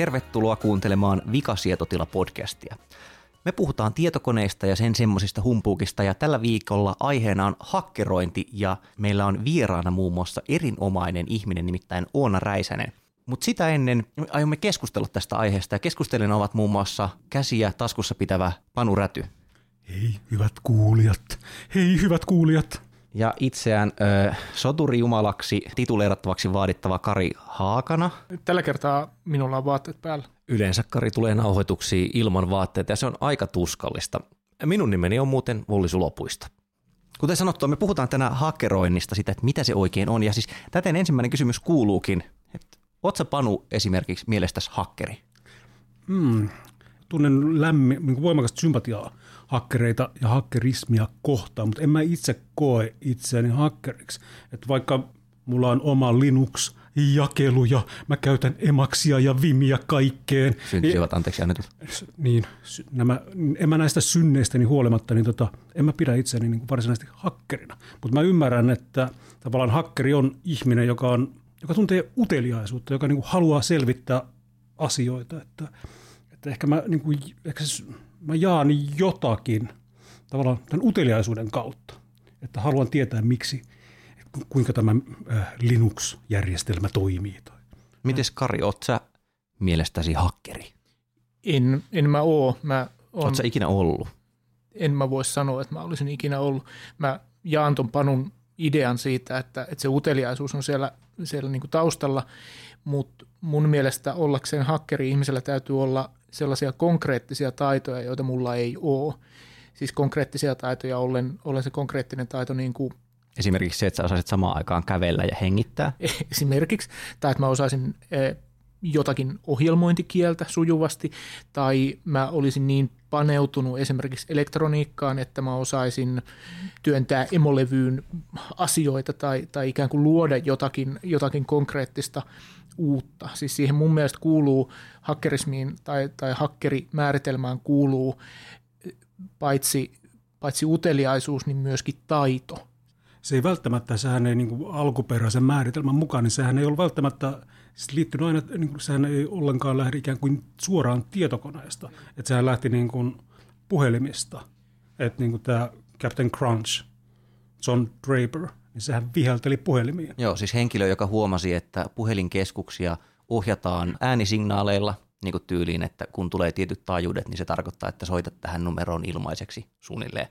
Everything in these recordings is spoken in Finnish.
Tervetuloa kuuntelemaan Vikasietotila-podcastia. Me puhutaan tietokoneista ja sen semmoisista humpuukista ja tällä viikolla aiheena on hakkerointi ja meillä on vieraana muun muassa erinomainen ihminen, nimittäin Oona Räisänen. Mutta sitä ennen aiomme keskustella tästä aiheesta ja keskustelijana ovat muun muassa käsiä taskussa pitävä Panu Räty. Hei, hyvät kuulijat. Hei, hyvät kuulijat. Ja itseään ö, soturijumalaksi tituleerattavaksi vaadittava Kari Haakana. Tällä kertaa minulla on vaatteet päällä. Yleensä Kari tulee nauhoituksiin ilman vaatteita ja se on aika tuskallista. Minun nimeni on muuten Volli Sulopuista. Kuten sanottua, me puhutaan tänään hakkeroinnista, sitä, että mitä se oikein on. Ja siis täten ensimmäinen kysymys kuuluukin, että ootko Panu esimerkiksi mielestäsi hakkeri? Hmm. Tunnen lämmin, niin voimakasta sympatiaa hakkereita ja hakkerismia kohtaan, mutta en mä itse koe itseäni hakkeriksi. Että vaikka mulla on oma Linux, jakelu ja mä käytän emaksia ja vimiä kaikkeen. Syntyivät, anteeksi annetut. Niin, nämä, en mä näistä synneistäni huolimatta, niin tota, en mä pidä itseäni niin varsinaisesti hakkerina. Mutta mä ymmärrän, että tavallaan hakkeri on ihminen, joka, on, joka tuntee uteliaisuutta, joka niin kuin haluaa selvittää asioita. Että, että ehkä mä, niin kuin, ehkä mä jaan jotakin tavallaan tämän uteliaisuuden kautta, että haluan tietää miksi, kuinka tämä äh, Linux-järjestelmä toimii. Mites Kari, oot sä mielestäsi hakkeri? En, en mä oo. Mä on, Oot sä ikinä ollut? En mä voi sanoa, että mä olisin ikinä ollut. Mä jaan ton Panun idean siitä, että, että se uteliaisuus on siellä, siellä niin kuin taustalla, mutta mun mielestä ollakseen hakkeri ihmisellä täytyy olla sellaisia konkreettisia taitoja, joita mulla ei ole. Siis konkreettisia taitoja ollen, ollen se konkreettinen taito niin kuin Esimerkiksi se, että sä osaisit samaan aikaan kävellä ja hengittää? Esimerkiksi, tai että mä osaisin eh, jotakin ohjelmointikieltä sujuvasti, tai mä olisin niin paneutunut esimerkiksi elektroniikkaan, että mä osaisin työntää emolevyyn asioita tai, tai ikään kuin luoda jotakin, jotakin konkreettista uutta. Siis siihen mun mielestä kuuluu hakkerismiin tai, tai hakkerimääritelmään kuuluu paitsi, paitsi uteliaisuus, niin myöskin taito. Se ei välttämättä, sehän ei niin alkuperäisen määritelmän mukaan, niin sehän ei ole välttämättä siis liittynyt aina, niin kuin, sehän ei ollenkaan lähde ikään kuin suoraan tietokoneesta. Että sehän lähti niin kuin puhelimista. Että niin kuin tämä Captain Crunch, John Draper – niin sehän vihelteli puhelimiin. Joo, siis henkilö, joka huomasi, että puhelinkeskuksia ohjataan äänisignaaleilla niin kuin tyyliin, että kun tulee tietyt taajuudet, niin se tarkoittaa, että soitat tähän numeroon ilmaiseksi suunnilleen.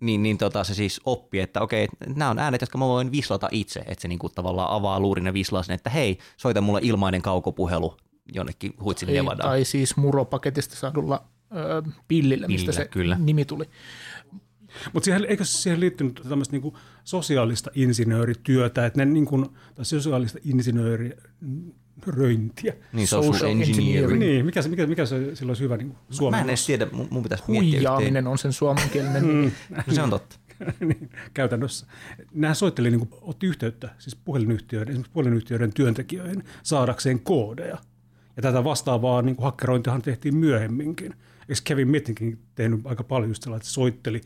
Niin, niin tota, se siis oppi, että okei, nämä on äänet, jotka mä voin vislata itse, että se niin kuin tavallaan avaa luurin ja vislaa sen, että hei, soita mulle ilmainen kaukopuhelu jonnekin huitsin Nevadaan. Tai siis muropaketista saadulla ö, pillillä, mistä se kyllä. nimi tuli. Mutta siihen, eikö siihen liittynyt tämmöistä niinku sosiaalista insinöörityötä, että ne niinku, tai sosiaalista insinööröintiä. Niin, social, social engineering. Niin, mikä, mikä, mikä se silloin olisi hyvä niin suomen? Mä en edes tiedä, mun pitäisi Huijaaminen on sen suomenkielinen mm. no, se on totta. niin, käytännössä. Nämä soitteli, niin kuin, otti yhteyttä siis puhelinyhtiöiden, esimerkiksi puhelinyhtiöiden työntekijöihin saadakseen koodeja. Ja tätä vastaavaa niin kuin hakkerointihan tehtiin myöhemminkin eikö Kevin Mitnikin tehnyt aika paljon just sellainen, että soitteli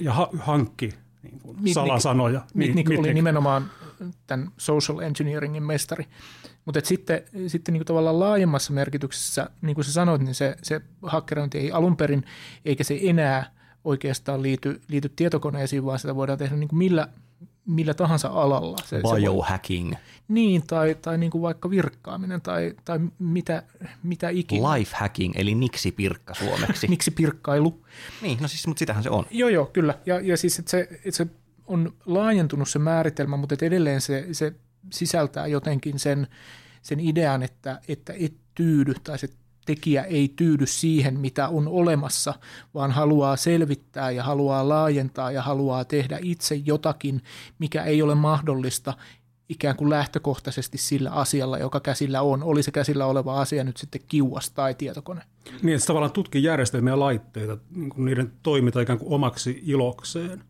ja ha- hankki niin kuin Mitnick, salasanoja. Mitnick niin, oli nimenomaan tämän social engineeringin mestari. Mutta sitten, sitten niin kuin tavallaan laajemmassa merkityksessä, niin kuin sä sanoit, niin se, se hakkerointi ei alun perin, eikä se enää oikeastaan liity, liity tietokoneisiin, vaan sitä voidaan tehdä niin kuin millä, millä tahansa alalla. Se, Biohacking. Se voi, niin, tai, tai niin kuin vaikka virkkaaminen tai, tai mitä, mitä ikinä. Lifehacking, eli niksi pirkka suomeksi. niksi pirkkailu. Niin, no siis, mutta sitähän se on. Joo, joo, kyllä. Ja, ja siis, että se, että se on laajentunut se määritelmä, mutta että edelleen se, se sisältää jotenkin sen, sen idean, että, että et tyydy tai se tekijä ei tyydy siihen, mitä on olemassa, vaan haluaa selvittää ja haluaa laajentaa ja haluaa tehdä itse jotakin, mikä ei ole mahdollista ikään kuin lähtökohtaisesti sillä asialla, joka käsillä on. Oli se käsillä oleva asia nyt sitten kiuas tai tietokone. Niin, että tavallaan tutkii järjestelmiä ja laitteita, niin kuin niiden toiminta ikään kuin omaksi ilokseen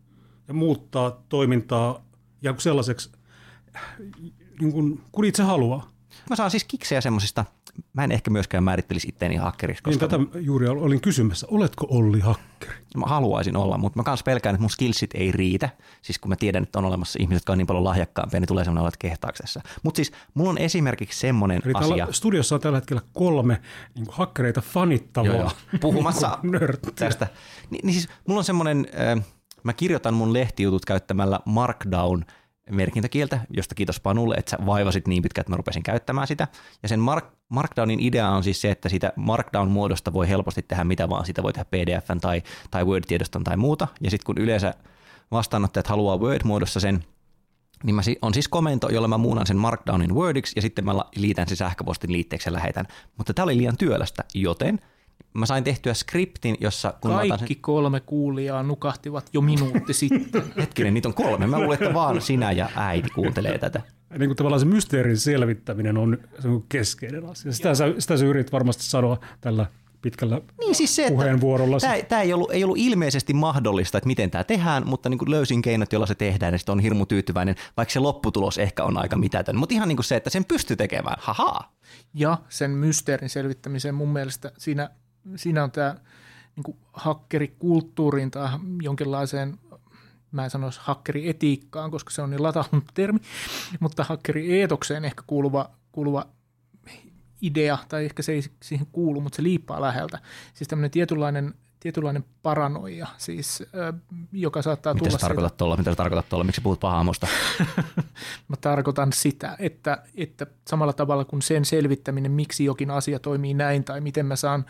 ja muuttaa toimintaa ja sellaiseksi, niin kuin, kun itse haluaa. Mä saan siis kiksejä semmoisista, mä en ehkä myöskään määrittelisi itteeni hakkeriksi. Niin Koska tätä juuri olin kysymässä, oletko Olli hakkeri? Mä haluaisin olla, mutta mä kans pelkään, että mun skillsit ei riitä. Siis kun mä tiedän, että on olemassa ihmiset, jotka on niin paljon lahjakkaampia, niin tulee semmoinen olo, että kehtaaksessa. Mutta siis mulla on esimerkiksi semmoinen Eli asia. täällä studiossa on tällä hetkellä kolme niin hakkereita fanittavaa Joo, joo. Puhumassa niin nörttiä. tästä. Ni, niin siis mulla on semmoinen, äh, mä kirjoitan mun lehtijutut käyttämällä Markdown merkintäkieltä, josta kiitos Panulle, että sä vaivasit niin pitkään, että mä rupesin käyttämään sitä. Ja sen Mark, Markdownin idea on siis se, että sitä Markdown-muodosta voi helposti tehdä mitä vaan. Sitä voi tehdä pdf tai, tai Word-tiedoston tai muuta. Ja sitten kun yleensä vastaanottajat haluaa Word-muodossa sen, niin mä si- on siis komento, jolla mä muunan sen Markdownin Wordiksi ja sitten mä liitän sen sähköpostin liitteeksi ja lähetän. Mutta tämä oli liian työlästä, joten mä sain tehtyä skriptin, jossa kun mä otan sen... Kaikki kolme kuulijaa nukahtivat jo minuutti sitten. Hetkinen, niitä on kolme. Mä luulen, että vaan sinä ja äiti kuuntelee tätä. Niin kuin tavallaan se mysteerin selvittäminen on, se on keskeinen asia. Sitä sä, sitä sä yritit varmasti sanoa tällä pitkällä Niin siis se, puheenvuorolla. Tämä, tämä ei, ollut, ei ollut ilmeisesti mahdollista, että miten tämä tehdään, mutta niin kuin löysin keinot, jolla se tehdään, ja sitten on hirmu tyytyväinen, vaikka se lopputulos ehkä on aika mitätön. Mutta ihan niin kuin se, että sen pystyy tekemään, haha. Ja sen mysteerin selvittämiseen mun mielestä siinä, siinä on tämä niin hakkerikulttuuriin tai jonkinlaiseen, mä en sanoisi hakkerietiikkaan, koska se on niin latautunut termi, mutta hakkerieetokseen ehkä kuuluva, kuuluva idea, tai ehkä se ei siihen kuulu, mutta se liippaa läheltä. Siis tämmöinen tietynlainen, tietynlainen paranoia, siis, joka saattaa Mitä tulla tarkoitat tuolla? Mitä sä tarkoitat tuolla? Miksi puhut pahaamosta? Mä tarkoitan sitä, että, että samalla tavalla kuin sen selvittäminen, miksi jokin asia toimii näin tai miten mä saan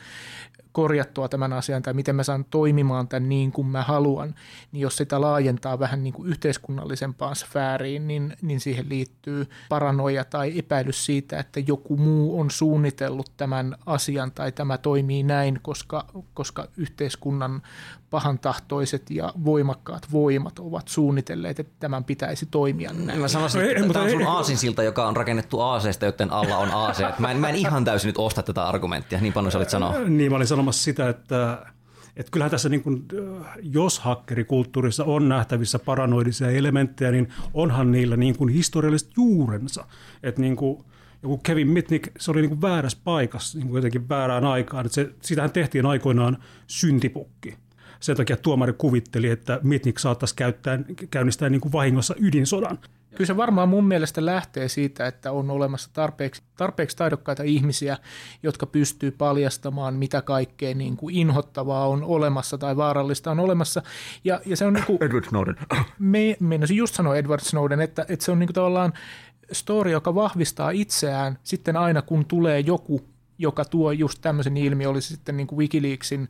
korjattua tämän asian tai miten mä saan toimimaan tämän niin kuin mä haluan, niin jos sitä laajentaa vähän niin kuin yhteiskunnallisempaan sfääriin, niin, niin siihen liittyy paranoia tai epäilys siitä, että joku muu on suunnitellut tämän asian tai tämä toimii näin, koska, koska yhteiskunnan pahantahtoiset ja voimakkaat voimat ovat suunnitelleet, että tämän pitäisi toimia näin. Mä sanoisin, Ei, että mutta tämä on sun ei- aasinsilta, joka on rakennettu aaseesta, joten alla on aase. Mä en, mä en ihan täysin nyt osta tätä argumenttia, niin paljon sä olit sanoa. Niin, mä olin sanomassa sitä, että, että kyllähän tässä, niin kuin, jos hakkerikulttuurissa on nähtävissä paranoidisia elementtejä, niin onhan niillä niin kuin historialliset juurensa. Että niin kuin, joku Kevin Mitnick, se oli niin kuin väärässä paikassa niin kuin jotenkin väärään aikaan. Että se, sitähän tehtiin aikoinaan syntipukki. Sen takia tuomari kuvitteli, että Mitnick saattaisi käyttää, käynnistää niin kuin vahingossa ydinsodan. Kyllä se varmaan mun mielestä lähtee siitä, että on olemassa tarpeeksi, tarpeeksi taidokkaita ihmisiä, jotka pystyy paljastamaan, mitä kaikkea niin kuin inhottavaa on olemassa tai vaarallista on olemassa. Ja, ja se on niin kuin, Edward Snowden. me, meinasin just sanoa Edward Snowden, että, että se on niin kuin tavallaan story, joka vahvistaa itseään sitten aina, kun tulee joku, joka tuo just tämmöisen ilmi, olisi sitten niin kuin Wikileaksin,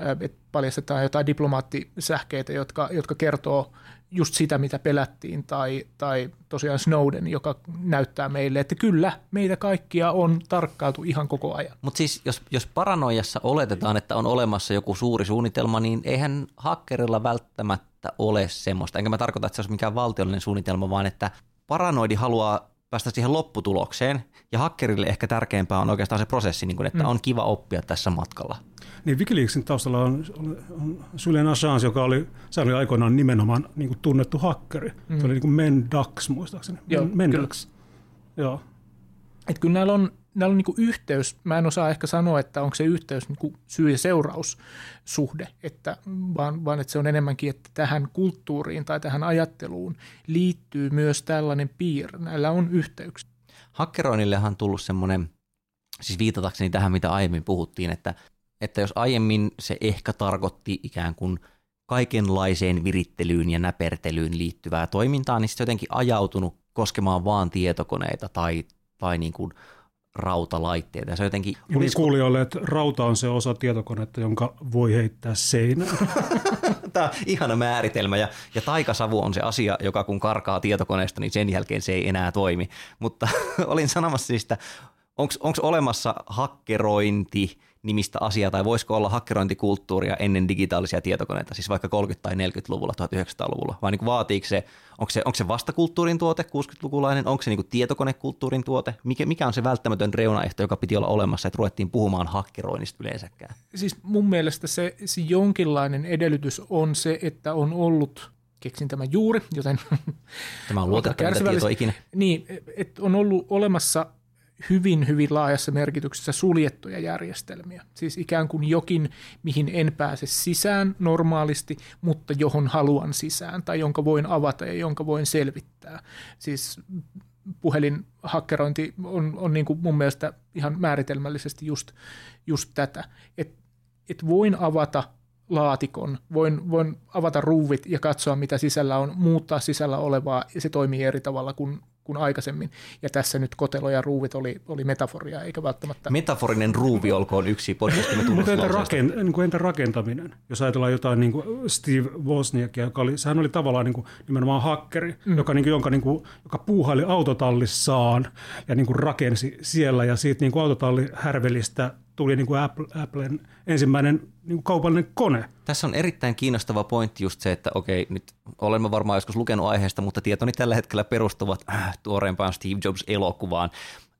äh, että paljastetaan jotain diplomaattisähkeitä, jotka, jotka kertoo just sitä, mitä pelättiin, tai, tai tosiaan Snowden, joka näyttää meille, että kyllä, meitä kaikkia on tarkkailtu ihan koko ajan. Mutta siis jos, jos paranoiassa oletetaan, että on olemassa joku suuri suunnitelma, niin eihän hakkerilla välttämättä ole semmoista. Enkä mä tarkoita, että se olisi mikään valtiollinen suunnitelma, vaan että paranoidi haluaa päästä siihen lopputulokseen, ja hakkerille ehkä tärkeämpää on oikeastaan se prosessi, niin kun, että mm. on kiva oppia tässä matkalla. Niin Wikileaksin taustalla on, on Julian Assange, joka oli, se oli aikoinaan nimenomaan niin kuin tunnettu hakkeri. Mm. Se oli niin kuin Mendax muistaakseni. Joo, Mendax. Joo. Että kyllä näillä on, näillä on niinku yhteys, mä en osaa ehkä sanoa, että onko se yhteys niinku syy- ja seuraussuhde, että, vaan, vaan että se on enemmänkin, että tähän kulttuuriin tai tähän ajatteluun liittyy myös tällainen piirre. Näillä on yhteyksiä. Hakkeroinnillehan on tullut semmoinen, siis viitatakseni tähän, mitä aiemmin puhuttiin, että, että jos aiemmin se ehkä tarkoitti ikään kuin kaikenlaiseen virittelyyn ja näpertelyyn liittyvää toimintaa, niin se jotenkin ajautunut koskemaan vaan tietokoneita tai, tai niin kuin rautalaitteita. Se jotenkin, olisiko, kuulijoille, että rauta on se osa tietokonetta, jonka voi heittää seinään. tämä on ihana määritelmä ja, ja taikasavu on se asia, joka kun karkaa tietokoneesta, niin sen jälkeen se ei enää toimi. Mutta olin sanomassa siis, että onko olemassa hakkerointi nimistä asiaa, tai voisiko olla hakkerointikulttuuria ennen digitaalisia tietokoneita, siis vaikka 30- tai 40-luvulla, 1900-luvulla, vai niin kuin vaatiiko se, onko se, onko se vastakulttuurin tuote, 60-lukulainen, onko se niin kuin tietokonekulttuurin tuote, mikä, mikä on se välttämätön reunaehto, joka piti olla olemassa, että ruvettiin puhumaan hakkeroinnista yleensäkään? Siis mun mielestä se, se jonkinlainen edellytys on se, että on ollut keksin tämän juuri, joten... Tämä on luotettava tieto ikinä. Niin, että on ollut olemassa hyvin, hyvin laajassa merkityksessä suljettuja järjestelmiä. Siis ikään kuin jokin, mihin en pääse sisään normaalisti, mutta johon haluan sisään, tai jonka voin avata ja jonka voin selvittää. Siis puhelinhakkerointi on, on niin kuin mun mielestä ihan määritelmällisesti just, just tätä, että et voin avata laatikon, voin, voin avata ruuvit ja katsoa, mitä sisällä on, muuttaa sisällä olevaa, ja se toimii eri tavalla kuin, kuin aikaisemmin. Ja tässä nyt kotelo ja ruuvit oli, oli metaforia, eikä välttämättä... Metaforinen ruuvi olkoon yksi podcastimme Mutta entä, rakent, niin kuin entä rakentaminen? Jos ajatellaan jotain niin kuin Steve Wozniakia, joka oli, sehän oli tavallaan niin kuin nimenomaan hakkeri, mm. joka, niin kuin, jonka, niin kuin, joka puuhaili autotallissaan ja niin kuin rakensi siellä, ja siitä niin kuin autotallihärvelistä tuli niin kuin Apple, Applen ensimmäinen niin kuin kaupallinen kone. Tässä on erittäin kiinnostava pointti just se, että okei, nyt olemme varmaan joskus lukenut aiheesta, mutta tietoni tällä hetkellä perustuvat äh, tuoreempaan Steve Jobs-elokuvaan.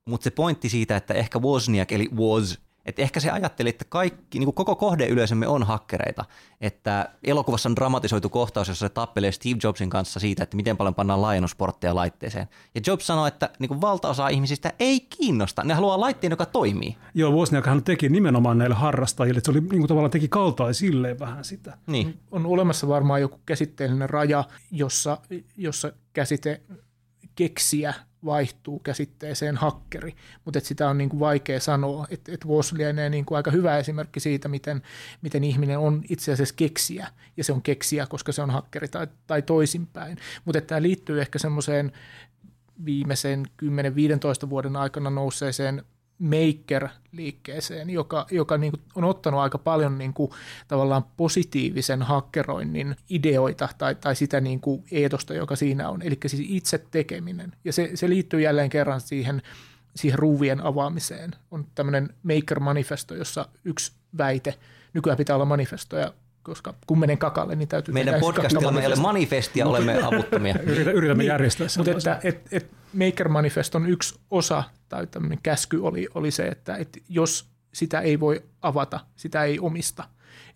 Mutta se pointti siitä, että ehkä Wozniak, eli Woz, että ehkä se ajatteli, että kaikki, niin kuin koko kohdeyleisömme on hakkereita. Että elokuvassa on dramatisoitu kohtaus, jossa se tappelee Steve Jobsin kanssa siitä, että miten paljon pannaan laajennusportteja laitteeseen. Ja Jobs sanoi, että niin kuin valtaosa ihmisistä ei kiinnosta. Ne haluaa laitteen, joka toimii. Joo, Wozniakhan teki nimenomaan näille harrastajille. Että se oli niin kuin tavallaan teki kaltaisilleen vähän sitä. Niin. On olemassa varmaan joku käsitteellinen raja, jossa, jossa käsite keksiä vaihtuu käsitteeseen hakkeri, mutta sitä on niin kuin vaikea sanoa, että et Voss lienee niin kuin aika hyvä esimerkki siitä, miten, miten ihminen on itse asiassa keksiä, ja se on keksiä, koska se on hakkeri tai, tai toisinpäin. Mutta tämä liittyy ehkä semmoiseen viimeisen 10-15 vuoden aikana nousseeseen maker-liikkeeseen, joka, joka niin kuin on ottanut aika paljon niin kuin tavallaan positiivisen hakkeroinnin ideoita tai, tai sitä niin kuin eetosta, joka siinä on, eli siis itse tekeminen. Ja se, se liittyy jälleen kerran siihen, siihen ruuvien avaamiseen. On tämmöinen maker-manifesto, jossa yksi väite, nykyään pitää olla manifestoja, koska kun menen kakalle, niin täytyy Meidän podcastilla ei ole manifestia, olemme avuttomia. Yritämme niin, järjestää sen. Mutta että, et, et Maker Manifeston yksi osa tai tämmöinen käsky oli, oli se, että, että jos sitä ei voi avata, sitä ei omista.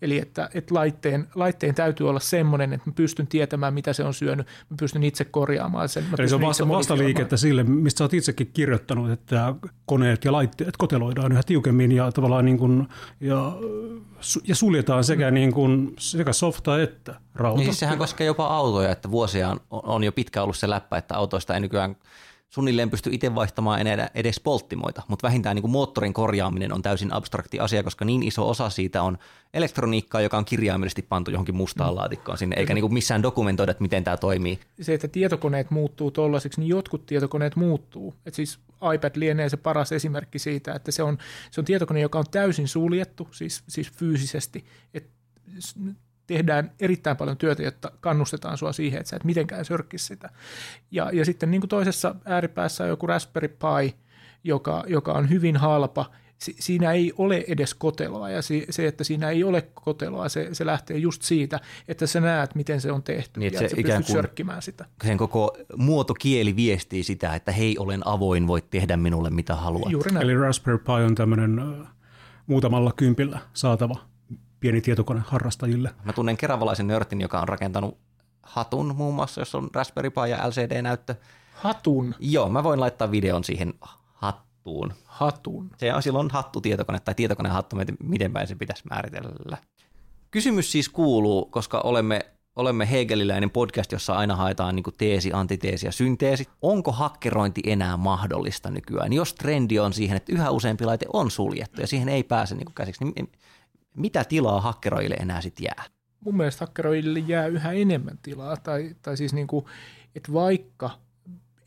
Eli että, että laitteen, laitteen täytyy olla semmoinen, että mä pystyn tietämään, mitä se on syönyt, mä pystyn itse korjaamaan sen. Eli se on vasta, vastaliikettä sille, mistä sä oot itsekin kirjoittanut, että koneet ja laitteet koteloidaan yhä tiukemmin ja tavallaan niin kuin, ja, ja suljetaan sekä, mm. niin kuin, sekä softa että rauta. Niin siis sehän koskee jopa autoja, että vuosia on, on jo pitkä ollut se läppä, että autoista ei nykyään – suunnilleen pysty itse vaihtamaan edes polttimoita, mutta vähintään niin kuin moottorin korjaaminen on täysin abstrakti asia, koska niin iso osa siitä on elektroniikkaa, joka on kirjaimellisesti pantu johonkin mustaan mm. laatikkoon sinne, eikä niin kuin missään dokumentoida, että miten tämä toimii. Se, että tietokoneet muuttuu tuollaisiksi, niin jotkut tietokoneet muuttuu. Et siis iPad lienee se paras esimerkki siitä, että se on, se on tietokone, joka on täysin suljettu, siis, siis fyysisesti. Et tehdään erittäin paljon työtä, jotta kannustetaan sua siihen, että sä et mitenkään sörkkisi sitä. Ja, ja sitten niin kuin toisessa ääripäässä on joku Raspberry Pi, joka, joka on hyvin halpa. Si, siinä ei ole edes koteloa ja si, se, että siinä ei ole koteloa, se, se lähtee just siitä, että sä näet, miten se on tehty niin, ja että se ikään kuin sörkkimään sitä. Sen koko muotokieli viestii sitä, että hei, olen avoin, voit tehdä minulle mitä haluat. Juuri näin. Eli Raspberry Pi on tämmöinen muutamalla kympillä saatava pieni tietokone harrastajille. Mä tunnen keravalaisen nörtin, joka on rakentanut hatun muun muassa, jos on Raspberry Pi ja LCD-näyttö. Hatun? Joo, mä voin laittaa videon siihen hattuun. Hatun? Se on silloin hattu-tietokone tai tietokonehattu, miten päin se pitäisi määritellä. Kysymys siis kuuluu, koska olemme olemme hegeliläinen podcast, jossa aina haetaan niin teesi, antiteesi ja synteesi. Onko hakkerointi enää mahdollista nykyään? Jos trendi on siihen, että yhä useampi laite on suljettu ja siihen ei pääse niin käsiksi, niin mitä tilaa hakkeroille enää sitten jää? Mun mielestä hakkeroille jää yhä enemmän tilaa, tai, tai siis niin kuin, että vaikka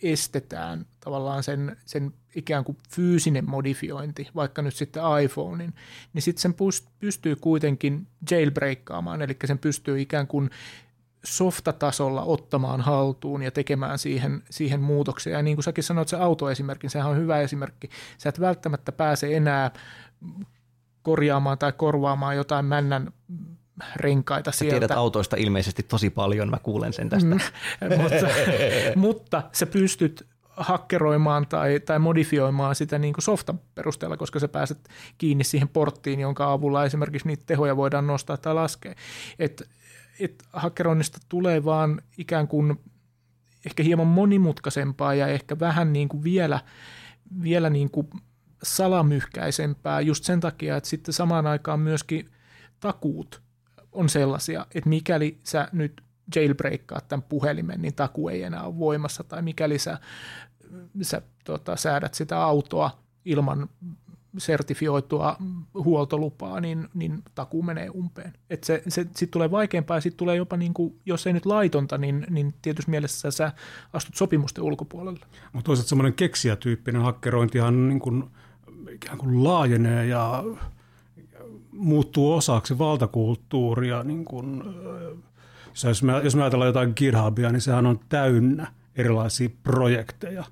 estetään tavallaan sen, sen ikään kuin fyysinen modifiointi, vaikka nyt sitten iPhonein, niin sitten sen pystyy kuitenkin jailbreakkaamaan, eli sen pystyy ikään kuin softatasolla ottamaan haltuun ja tekemään siihen, siihen muutoksia. Ja niin kuin säkin sanoit, se autoesimerkki, sehän on hyvä esimerkki. Sä et välttämättä pääse enää korjaamaan tai korvaamaan jotain männän renkaita Sä sieltä. tiedät autoista ilmeisesti tosi paljon, mä kuulen sen tästä. Mm. mutta, mutta sä pystyt hakkeroimaan tai, tai modifioimaan sitä niin kuin softan perusteella, koska sä pääset kiinni siihen porttiin, jonka avulla esimerkiksi niitä tehoja voidaan nostaa tai laskea. Et, et hakkeroinnista tulee vaan ikään kuin ehkä hieman monimutkaisempaa ja ehkä vähän niin kuin vielä, vielä niin kuin salamyhkäisempää just sen takia, että sitten samaan aikaan myöskin takuut on sellaisia, että mikäli sä nyt jailbreakkaat tämän puhelimen, niin taku ei enää ole voimassa, tai mikäli sä, sä tota, säädät sitä autoa ilman sertifioitua huoltolupaa, niin, niin takuu menee umpeen. Et se, se, sitten tulee vaikeampaa ja sitten tulee jopa, niin kuin, jos ei nyt laitonta, niin, niin tietysti mielessä sä astut sopimusten ulkopuolelle. Mutta toisaalta semmoinen keksijätyyppinen hakkerointihan niin kuin, ikään kuin laajenee ja muuttuu osaksi valtakulttuuria. Niin kuin, jos, me, jos me ajatellaan jotain GitHubia, niin sehän on täynnä erilaisia projekteja,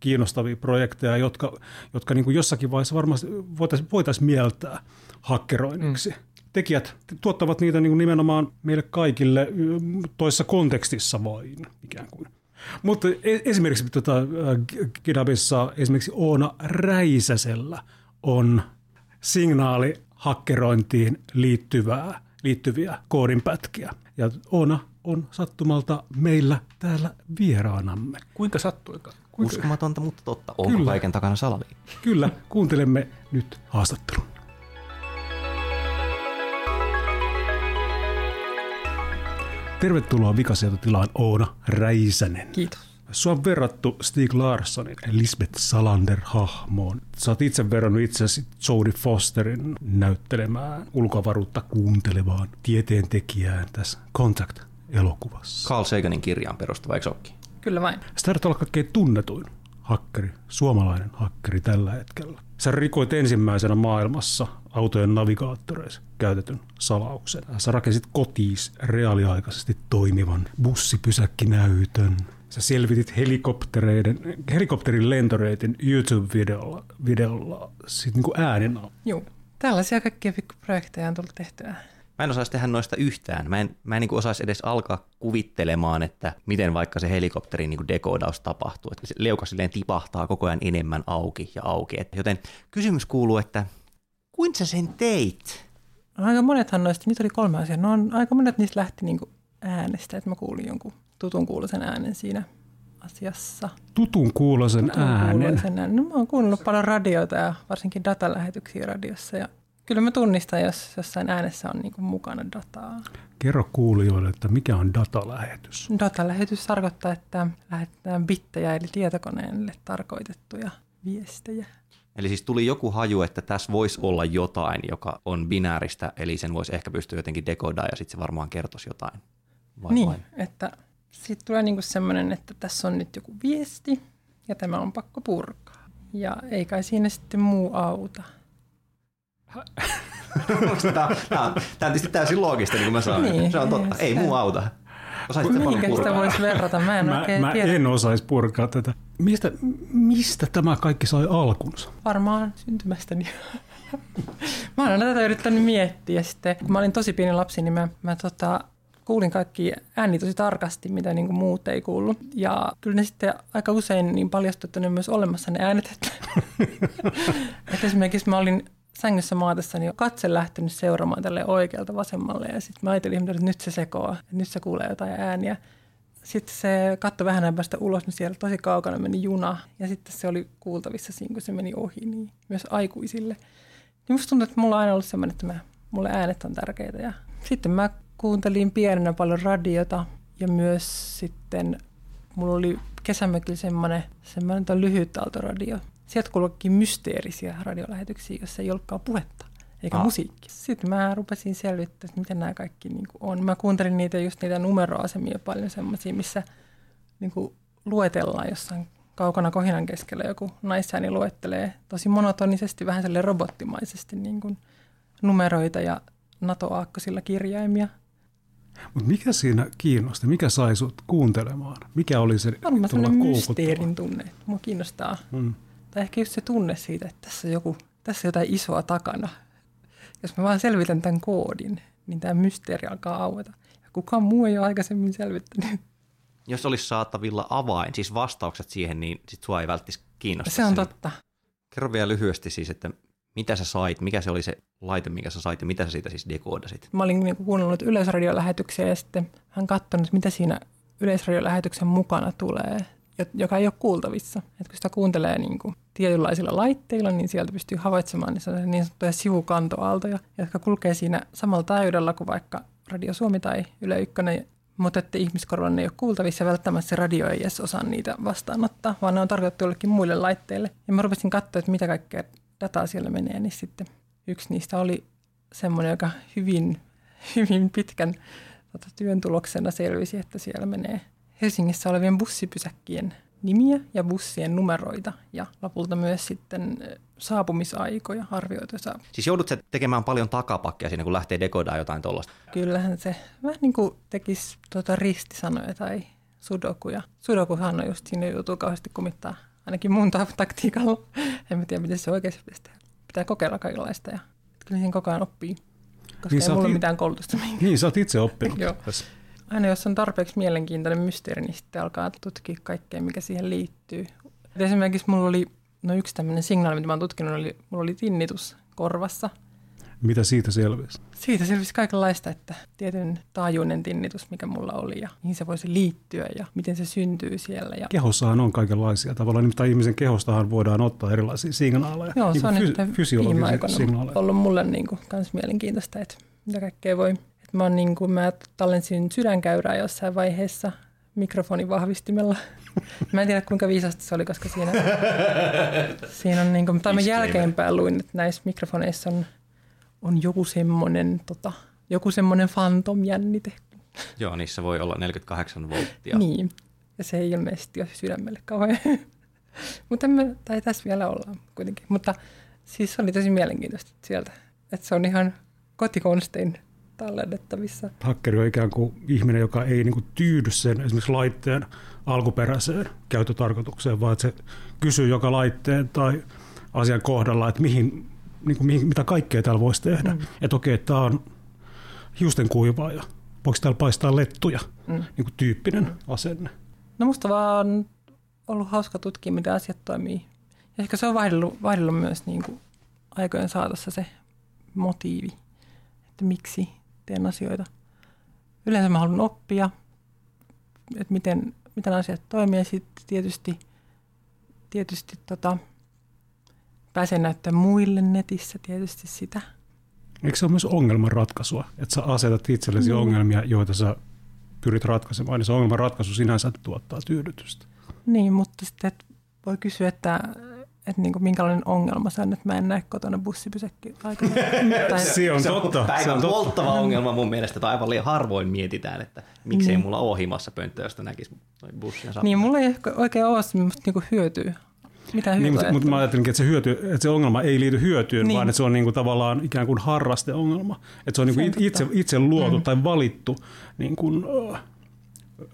kiinnostavia projekteja, jotka, jotka niin kuin jossakin vaiheessa varmasti voitaisiin voitais mieltää hakkeroinniksi. Mm. Tekijät tuottavat niitä niin kuin nimenomaan meille kaikille toisessa kontekstissa vain ikään kuin. Mutta esimerkiksi tuota, GitHubissa esimerkiksi Oona Räisäsellä on signaali hakkerointiin liittyvää, liittyviä koodinpätkiä. Ja Oona on sattumalta meillä täällä vieraanamme. Kuinka sattuikaan? Kuinka? Uskomatonta, mutta totta. Onko Kyllä. kaiken takana salaliitto? Kyllä, kuuntelemme nyt haastattelun. Tervetuloa Vikasietotilaan Oona Räisänen. Kiitos. Sua on verrattu Stig Larssonin Lisbeth Salander-hahmoon. Sä oot itse verrannut itseäsi Jodie Fosterin näyttelemään ulkoavaruutta kuuntelevaan tieteentekijään tässä Contact-elokuvassa. Carl Saganin kirjaan perustuva, eikö Kyllä vain. Sä taidat olla kaikkein tunnetuin hakkeri, suomalainen hakkeri tällä hetkellä. Sä rikoit ensimmäisenä maailmassa autojen navigaattoreissa käytetyn salauksen. Sä rakensit kotiis reaaliaikaisesti toimivan bussipysäkkinäytön. Sä selvitit helikoptereiden, helikopterin lentoreitin YouTube-videolla videolla sit niin kuin äänenä. Joo. Tällaisia kaikkia pikkuprojekteja on tullut tehtyä. Mä en osaisi tehdä noista yhtään. Mä en, mä en niin osaisi edes alkaa kuvittelemaan, että miten vaikka se helikopterin niin dekoodaus tapahtuu. Että se leuka silleen tipahtaa koko ajan enemmän auki ja auki. Et joten kysymys kuuluu, että kuinka sä sen teit? Aika monethan noista, niitä oli kolme asiaa. No on, aika monet niistä lähti niin äänestä, että mä kuulin jonkun tutun kuulosen äänen siinä asiassa. Tutun kuulosen tutun äänen? Kuulosen äänen. No, mä oon kuunnellut paljon radioita ja varsinkin datalähetyksiä radiossa ja Kyllä mä tunnistan, jos jossain äänessä on niin mukana dataa. Kerro kuulijoille, että mikä on datalähetys? Datalähetys tarkoittaa, että lähetetään bittejä eli tietokoneelle tarkoitettuja viestejä. Eli siis tuli joku haju, että tässä voisi olla jotain, joka on binääristä, eli sen voisi ehkä pystyä jotenkin dekodaa ja sitten se varmaan kertoisi jotain. Vai niin, vain? että sitten tulee niinku semmoinen, että tässä on nyt joku viesti ja tämä on pakko purkaa. Ja ei kai siinä sitten muu auta. Tämä, on, tämä, on, tietysti täysin loogista, niin kuin mä sanoin. Niin, se on totta. Ei muu auta. Mihinkä sitä voisi verrata? Mä en mä, mä tiedä. en osaisi purkaa tätä. Mistä, mistä tämä kaikki sai alkunsa? Varmaan syntymästäni. mä olen tätä yrittänyt miettiä. Sitten, kun mä olin tosi pieni lapsi, niin mä, mä tota, kuulin kaikki ääni tosi tarkasti, mitä niin kuin muut ei kuullut. Ja kyllä ne sitten aika usein niin paljastui, että ne on myös olemassa ne äänet. Että, että esimerkiksi mä olin sängyssä maatessa, niin katse lähtenyt seuraamaan tälle oikealta vasemmalle. Ja sitten mä ajattelin, että nyt se sekoaa, että nyt se kuulee jotain ääniä. Sitten se katsoi vähän näin päästä ulos, niin siellä tosi kaukana meni juna. Ja sitten se oli kuultavissa siinä, kun se meni ohi, niin myös aikuisille. Niin musta tuntuu, että mulla on aina ollut semmoinen, että mä, mulle äänet on tärkeitä. Ja sitten mä kuuntelin pienenä paljon radiota ja myös sitten mulla oli kesämökillä semmoinen, semmoinen lyhyt autoradio, sieltä kuuluukin mysteerisiä radiolähetyksiä, joissa ei ollutkaan puhetta eikä ah. musiikki. Sitten mä rupesin selvittämään, että miten nämä kaikki niin kuin on. Mä kuuntelin niitä just niitä numeroasemia paljon semmoisia, missä niin kuin luetellaan jossain kaukana kohinan keskellä joku naisääni luettelee tosi monotonisesti, vähän sille robottimaisesti niin kuin numeroita ja NATO-aakkosilla kirjaimia. Mutta mikä siinä kiinnosti? Mikä sai sut kuuntelemaan? Mikä oli se Varmaan sellainen koukuttava? mysteerin tunne, että mua kiinnostaa. Mm. Tai ehkä just se tunne siitä, että tässä on, joku, tässä on jotain isoa takana. Jos mä vaan selvitän tämän koodin, niin tämä mysteeri alkaa aueta. Ja kukaan muu ei ole aikaisemmin selvittänyt. Jos olisi saatavilla avain, siis vastaukset siihen, niin sit sua ei välttis kiinnosta. Se on siinä. totta. Kerro vielä lyhyesti siis, että mitä sä sait, mikä se oli se laite, minkä sä sait ja mitä sä siitä siis dekoodasit? Mä olin niin kuunnellut yleisradiolähetyksiä ja sitten hän katsonut, mitä siinä yleisradiolähetyksen mukana tulee, jo- joka ei ole kuultavissa. Et kun sitä kuuntelee niin kuin tietynlaisilla laitteilla, niin sieltä pystyy havaitsemaan niin niin sanottuja sivukantoaaltoja, jotka kulkee siinä samalla taajuudella kuin vaikka Radio Suomi tai Yle Ykkönen, mutta että ihmiskorvan ei ole kuultavissa, välttämättä se radio ei edes osaa niitä vastaanottaa, vaan ne on tarkoitettu jollekin muille laitteille. Ja mä rupesin katsoa, että mitä kaikkea dataa siellä menee, niin sitten yksi niistä oli semmoinen, joka hyvin, hyvin pitkän tota, työn tuloksena selvisi, että siellä menee Helsingissä olevien bussipysäkkien nimiä ja bussien numeroita ja lopulta myös sitten saapumisaikoja, arvioituja Siis joudut sä tekemään paljon takapakkia siinä, kun lähtee dekodaa jotain tuollaista. Kyllähän se vähän niin kuin tekisi tuota ristisanoja tai sudokuja. Sudokuhan on just siinä joutuu kauheasti kumittaa, ainakin mun ta- taktiikalla. En mä tiedä, miten se oikeasti pitäisi tehdä. Pitää kokeilla kaikenlaista ja kyllä siinä koko ajan oppii. Koska Niin ei mulla i- ole mitään koulutusta mihinkään. Niin, sä oot itse oppinut Joo. tässä. Aina jos on tarpeeksi mielenkiintoinen mysteeri, niin sitten alkaa tutkia kaikkea, mikä siihen liittyy. Et esimerkiksi mulla oli, no yksi tämmöinen signaali, mitä mä oon tutkinut, oli, mulla oli tinnitus korvassa. Mitä siitä selvisi? Siitä selvisi kaikenlaista, että tietyn taajuinen tinnitus, mikä mulla oli ja mihin se voisi liittyä ja miten se syntyy siellä. Ja Kehossahan on kaikenlaisia tavalla. Nimittäin ihmisen kehostahan voidaan ottaa erilaisia signaaleja. Joo, niin se on kuin nyt fysiologisia signaaleja. ollut mulle niin kuin, kans mielenkiintoista, että mitä kaikkea voi. Et mä, niin kuin, mä tallensin sydänkäyrää jossain vaiheessa mikrofonivahvistimella. Mä en tiedä kuinka viisasta se oli, koska siinä, siinä on niin kuin, tai mä jälkeenpäin luin, että näissä mikrofoneissa on, on joku semmoinen tota, joku semmoinen fantom-jännite. Joo, niissä voi olla 48 volttia. Niin. Ja se ei ilmeisesti ole sydämelle kauhean. Mutta me, tai tässä vielä ollaan kuitenkin. Mutta siis se oli tosi mielenkiintoista sieltä, että se on ihan kotikonstein tallennettavissa. Hakkeri on ikään kuin ihminen, joka ei niin kuin tyydy sen esimerkiksi laitteen alkuperäiseen käyttötarkoitukseen, vaan että se kysyy joka laitteen tai asian kohdalla, että mihin, niin kuin, mihin, mitä kaikkea täällä voisi tehdä. Mm. Että okei, tämä on hiusten kuivaaja. Voiko täällä paistaa lettuja? Mm. Niin kuin tyyppinen mm. asenne. No musta vaan on ollut hauska tutkia, miten asiat toimii. Ja ehkä se on vaihdellut, vaihdellut myös niin kuin aikojen saatossa se motiivi, että miksi teen asioita. Yleensä mä haluan oppia, että miten, miten asiat toimii ja sitten tietysti, tietysti tota, pääsen näyttämään muille netissä tietysti sitä. Eikö se ole myös ongelmanratkaisua, että sä asetat itsellesi Niin. ongelmia, joita sä pyrit ratkaisemaan, niin se ongelmanratkaisu sinänsä tuottaa tyydytystä. Niin, mutta sitten voi kysyä, että, että niin kuin minkälainen ongelma se on, että mä en näe kotona bussipysäkki aikana. tai, Se on totta. Se Päivän on polttava ongelma mun mielestä, että aivan liian harvoin mietitään, että miksei Niin. mulla ole himassa pönttö, josta näkisi toi bussin niin, mulla ei ehkä oikein ole semmoista niin hyötyä. Mitä Niin, hyötyä? mutta, mutta mä ajattelinkin, että se, hyöty, että se ongelma ei liity hyötyyn, niin. Niin. vaan että se on niin kuin tavallaan ikään kuin harrasteongelma. Että se on, niin on itse, itse luotu mm. tai valittu niin kuin,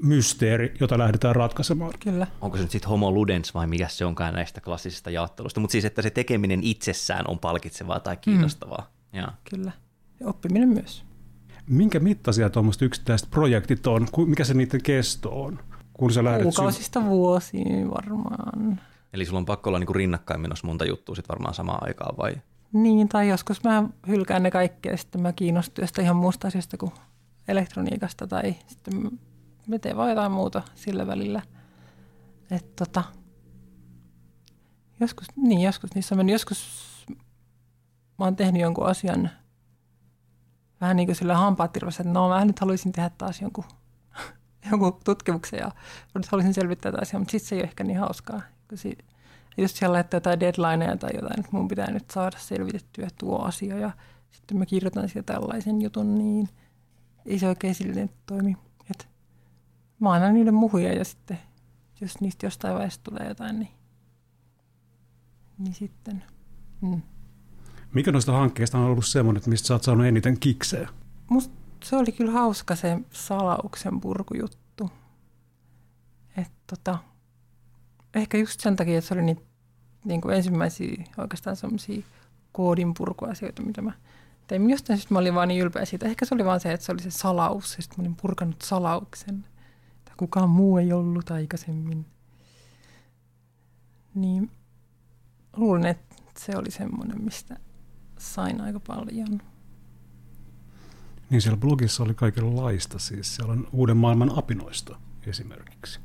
mysteeri, jota lähdetään ratkaisemaan. Kyllä. Onko se nyt sitten homo ludens vai mikä se onkaan näistä klassisista jaottelusta, mutta siis että se tekeminen itsessään on palkitsevaa tai kiinnostavaa. Mm. Ja. Kyllä. Ja oppiminen myös. Minkä mittaisia tuommoiset yksittäiset projektit on? Mikä se niiden kesto on? Kun sä lähdet sy- Kuukausista vuosiin varmaan. Eli sulla on pakko olla niinku rinnakkain menossa monta juttua sit varmaan samaan aikaan vai? Niin, tai joskus mä hylkään ne kaikki ja sitten mä kiinnostun jostain ihan muusta asiasta kuin elektroniikasta tai sitten mä teen vaan jotain muuta sillä välillä. Et tota, joskus, niin joskus niissä on mennyt, joskus mä oon tehnyt jonkun asian vähän niin kuin sillä hampaat tirvassa, että no mä nyt haluaisin tehdä taas jonkun, jonkun tutkimuksen ja nyt haluaisin selvittää tätä asiaa, mutta sitten se ei ole ehkä niin hauskaa. Just siellä laittaa jotain deadlineja tai jotain, että mun pitää nyt saada selvitettyä tuo asia ja sitten mä kirjoitan siitä tällaisen jutun, niin ei se oikein silleen toimi. Mä annan niille muhuja ja sitten jos niistä jostain vaiheessa tulee jotain, niin, niin sitten. Mm. Mikä noista hankkeista on ollut semmoinen, että mistä sä oot saanut eniten kiksejä? Musta se oli kyllä hauska se salauksen purkujuttu. Et tota, ehkä just sen takia, että se oli niin, niin kuin ensimmäisiä oikeastaan semmoisia koodin purkuasioita, mitä mä tein. Jostain syystä mä olin vaan niin ylpeä siitä. Ehkä se oli vaan se, että se oli se salaus. Ja sitten mä olin purkanut salauksen. Kukaan muu ei ollut aikaisemmin. Niin luulen, että se oli semmoinen, mistä sain aika paljon. Niin siellä blogissa oli kaikenlaista, siis siellä on uuden maailman apinoista esimerkiksi.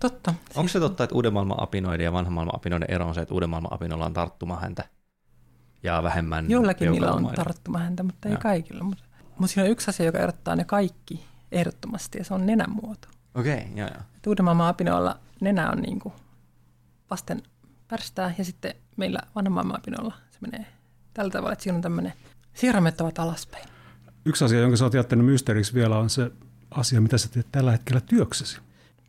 Totta. Onko se totta, että uuden maailman apinoiden ja vanhan maailman apinoiden ero on se, että uuden maailman apinoilla on tarttuma häntä ja vähemmän Jollakin niillä on peukalomailla? tarttuma häntä, mutta ei Joo. kaikilla. Mutta, mutta siinä on yksi asia, joka erottaa ne kaikki ehdottomasti, ja se on nenän muoto. Okei, okay, joo joo. Et uuden maailman apinoilla nenä on niin kuin vasten pärstää, ja sitten meillä vanhan maailman apinoilla se menee tällä tavalla, että siinä on tämmöinen siirromet ovat alaspäin. Yksi asia, jonka sä oot jättänyt mysteeriksi vielä, on se asia, mitä sä teet tällä hetkellä työksesi.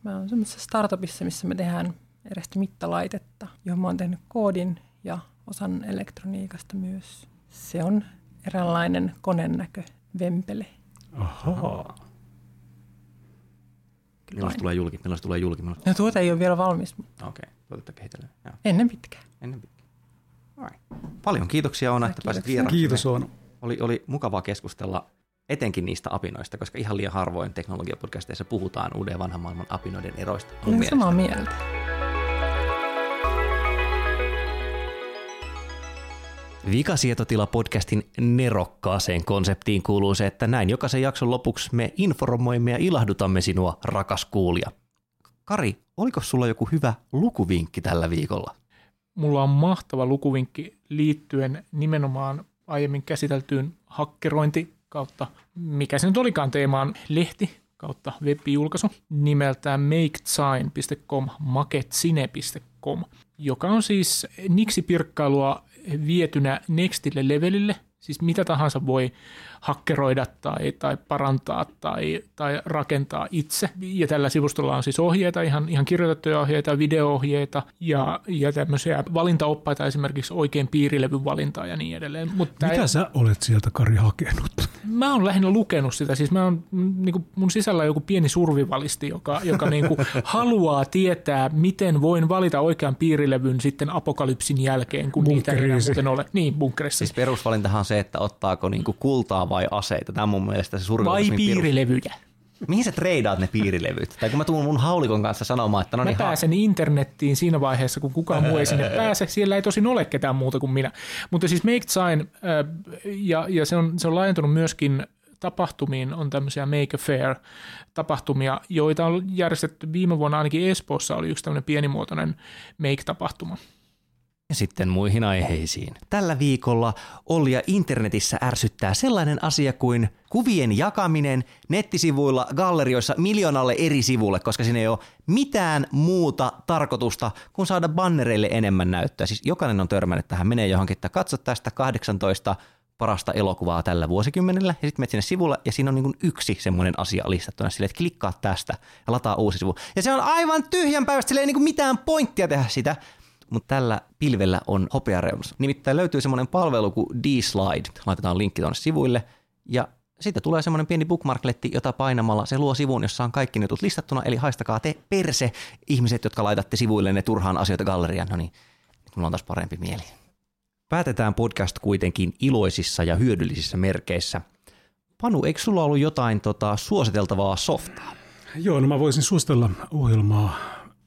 Mä oon semmoisessa startupissa, missä me tehdään erästä mittalaitetta, johon mä oon tehnyt koodin ja osan elektroniikasta myös. Se on eräänlainen konennäkö vempele. Ahaa. Milloin se tulee julki? Milloin se tulee julki? Milloin... No tuota ei ole vielä valmis, mutta Okei, okay. tuotetta kehitellään. Joo. ennen pitkään. Ennen pitkään. Alright. Paljon kiitoksia Oona, että pääsit vieraaksi. Kiitos Oona. Oli, oli mukavaa keskustella etenkin niistä apinoista, koska ihan liian harvoin teknologiapodcasteissa puhutaan uuden ja vanhan maailman apinoiden eroista. Olen samaa mieltä. Vikasietotila-podcastin nerokkaaseen konseptiin kuuluu se, että näin jokaisen jakson lopuksi me informoimme ja ilahdutamme sinua, rakas kuulija. Kari, oliko sulla joku hyvä lukuvinkki tällä viikolla? Mulla on mahtava lukuvinkki liittyen nimenomaan aiemmin käsiteltyyn hakkerointi kautta, mikä se nyt olikaan teemaan, lehti kautta web-julkaisu nimeltään makesign.com, maketsine.com, joka on siis Nixi-pirkkailua vietynä nextille levelille, siis mitä tahansa voi hakkeroida tai, tai parantaa tai, tai rakentaa itse. Ja tällä sivustolla on siis ohjeita, ihan, ihan kirjoitettuja ohjeita, video-ohjeita ja, ja tämmöisiä valintaoppaita, esimerkiksi oikein piirilevyn valintaa ja niin edelleen. Mutta Mitä sä olet sieltä, Kari, hakenut? mä oon lähinnä lukenut sitä, siis mä oon, niin kuin mun sisällä on joku pieni survivalisti, joka, joka niin kuin haluaa tietää, miten voin valita oikean piirilevyn sitten apokalypsin jälkeen, kun niitä ei enää Bunkkeriisi. muuten ole. Niin, bunkkerissa. Siis perusvalintahan on se, että ottaako niinku kultaa vai aseita. Tämä on mun mielestä se Vai survivalismin perus- piirilevyjä. Mihin sä treidaat ne piirilevyt? Tai kun mä tuun mun haulikon kanssa sanomaan, että no Mä niin, ha- pääsen internettiin siinä vaiheessa, kun kukaan muu ei sinne pääse. Siellä ei tosin ole ketään muuta kuin minä. Mutta siis Make Sign, äh, ja, ja se, on, se on laajentunut myöskin tapahtumiin, on tämmöisiä Make a Fair tapahtumia, joita on järjestetty viime vuonna ainakin Espoossa oli yksi tämmöinen pienimuotoinen Make-tapahtuma. Ja sitten muihin aiheisiin. Tällä viikolla Ollia internetissä ärsyttää sellainen asia kuin kuvien jakaminen nettisivuilla, gallerioissa miljoonalle eri sivulle, koska siinä ei ole mitään muuta tarkoitusta kuin saada bannereille enemmän näyttöä. Siis jokainen on törmännyt tähän, menee johonkin, että katso tästä 18 parasta elokuvaa tällä vuosikymmenellä, ja sitten menet sinne sivulle, ja siinä on niin yksi semmoinen asia listattuna sille, että klikkaa tästä ja lataa uusi sivu. Ja se on aivan tyhjän päivästä, sillä ei niin mitään pointtia tehdä sitä, mutta tällä pilvellä on hopeareunus. Nimittäin löytyy semmoinen palvelu kuin D-Slide, laitetaan linkki tuonne sivuille, ja sitten tulee semmoinen pieni bookmarkletti, jota painamalla se luo sivun, jossa on kaikki ne jutut listattuna, eli haistakaa te perse ihmiset, jotka laitatte sivuille ne turhaan asioita galleriaan. No niin, nyt mulla on taas parempi mieli. Päätetään podcast kuitenkin iloisissa ja hyödyllisissä merkeissä. Panu, eikö sulla ollut jotain tota, suositeltavaa softaa? Joo, no mä voisin suositella ohjelmaa,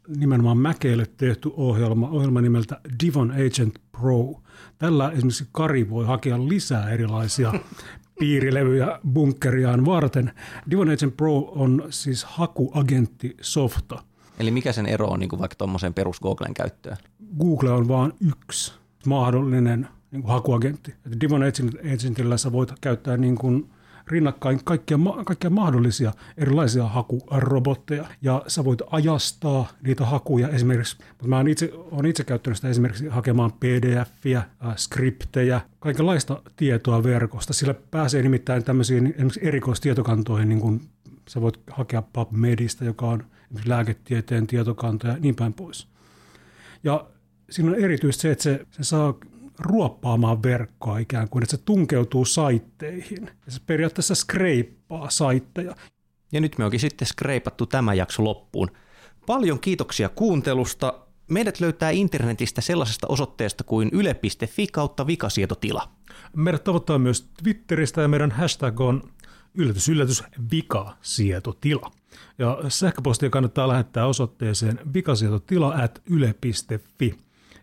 nimenomaan Mäkeille tehty ohjelma, ohjelma nimeltä Divon Agent Pro. Tällä esimerkiksi Kari voi hakea lisää erilaisia piirilevyjä bunkkeriaan varten. Divon Agent Pro on siis hakuagentti-softa. Eli mikä sen ero on niin kuin vaikka tuommoiseen perus Googlen käyttöön? Google on vain yksi mahdollinen niin kuin hakuagentti. Divon Agent- Agentilla sä voit käyttää niin kuin rinnakkain kaikkia, kaikkia mahdollisia erilaisia hakurobotteja. Ja sä voit ajastaa niitä hakuja esimerkiksi, mutta mä oon itse, oon itse käyttänyt sitä esimerkiksi hakemaan pdf-iä, äh, skriptejä, kaikenlaista tietoa verkosta. Sillä pääsee nimittäin tämmöisiin esimerkiksi erikoistietokantoihin, niin kuin sä voit hakea PubMedistä, joka on lääketieteen tietokanta ja niin päin pois. Ja siinä on erityisesti se, että se, se saa ruoppaamaan verkkoa ikään kuin, että se tunkeutuu saitteihin. Ja se periaatteessa skreippaa saitteja. Ja nyt me onkin sitten skreipattu tämä jakso loppuun. Paljon kiitoksia kuuntelusta. Meidät löytää internetistä sellaisesta osoitteesta kuin yle.fi kautta vikasietotila. Meidät tavoittaa myös Twitteristä ja meidän hashtag on yllätys, yllätys, vikasietotila. Ja sähköpostia kannattaa lähettää osoitteeseen vikasietotila at yle.fi.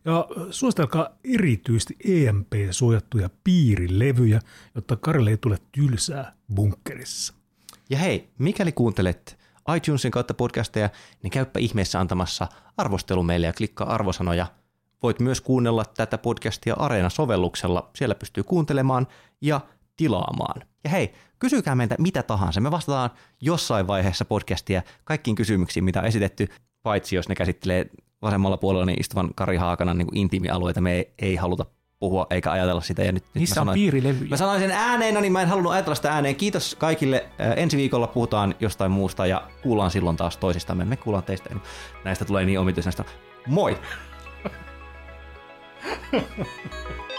Ja suositelkaa erityisesti EMP-suojattuja piirilevyjä, jotta Karille ei tule tylsää bunkkerissa. Ja hei, mikäli kuuntelet iTunesin kautta podcasteja, niin käyppä ihmeessä antamassa arvostelu meille ja klikkaa arvosanoja. Voit myös kuunnella tätä podcastia Areena-sovelluksella. Siellä pystyy kuuntelemaan ja tilaamaan. Ja hei, kysykää meiltä mitä tahansa. Me vastataan jossain vaiheessa podcastia kaikkiin kysymyksiin, mitä on esitetty, paitsi jos ne käsittelee vasemmalla puolella niin istuvan Kari Haakanan niin intiimialueita. Me ei, ei haluta puhua eikä ajatella sitä. Ja nyt, nyt Niissä mä on sanoin, piirilevyjä. Mä sanoin sen ääneen, no niin mä en halunnut ajatella sitä ääneen. Kiitos kaikille. Äh, Ensi viikolla puhutaan jostain muusta ja kuullaan silloin taas toisistamme. Me kuullaan teistä. Näistä tulee niin omituisesta. Moi!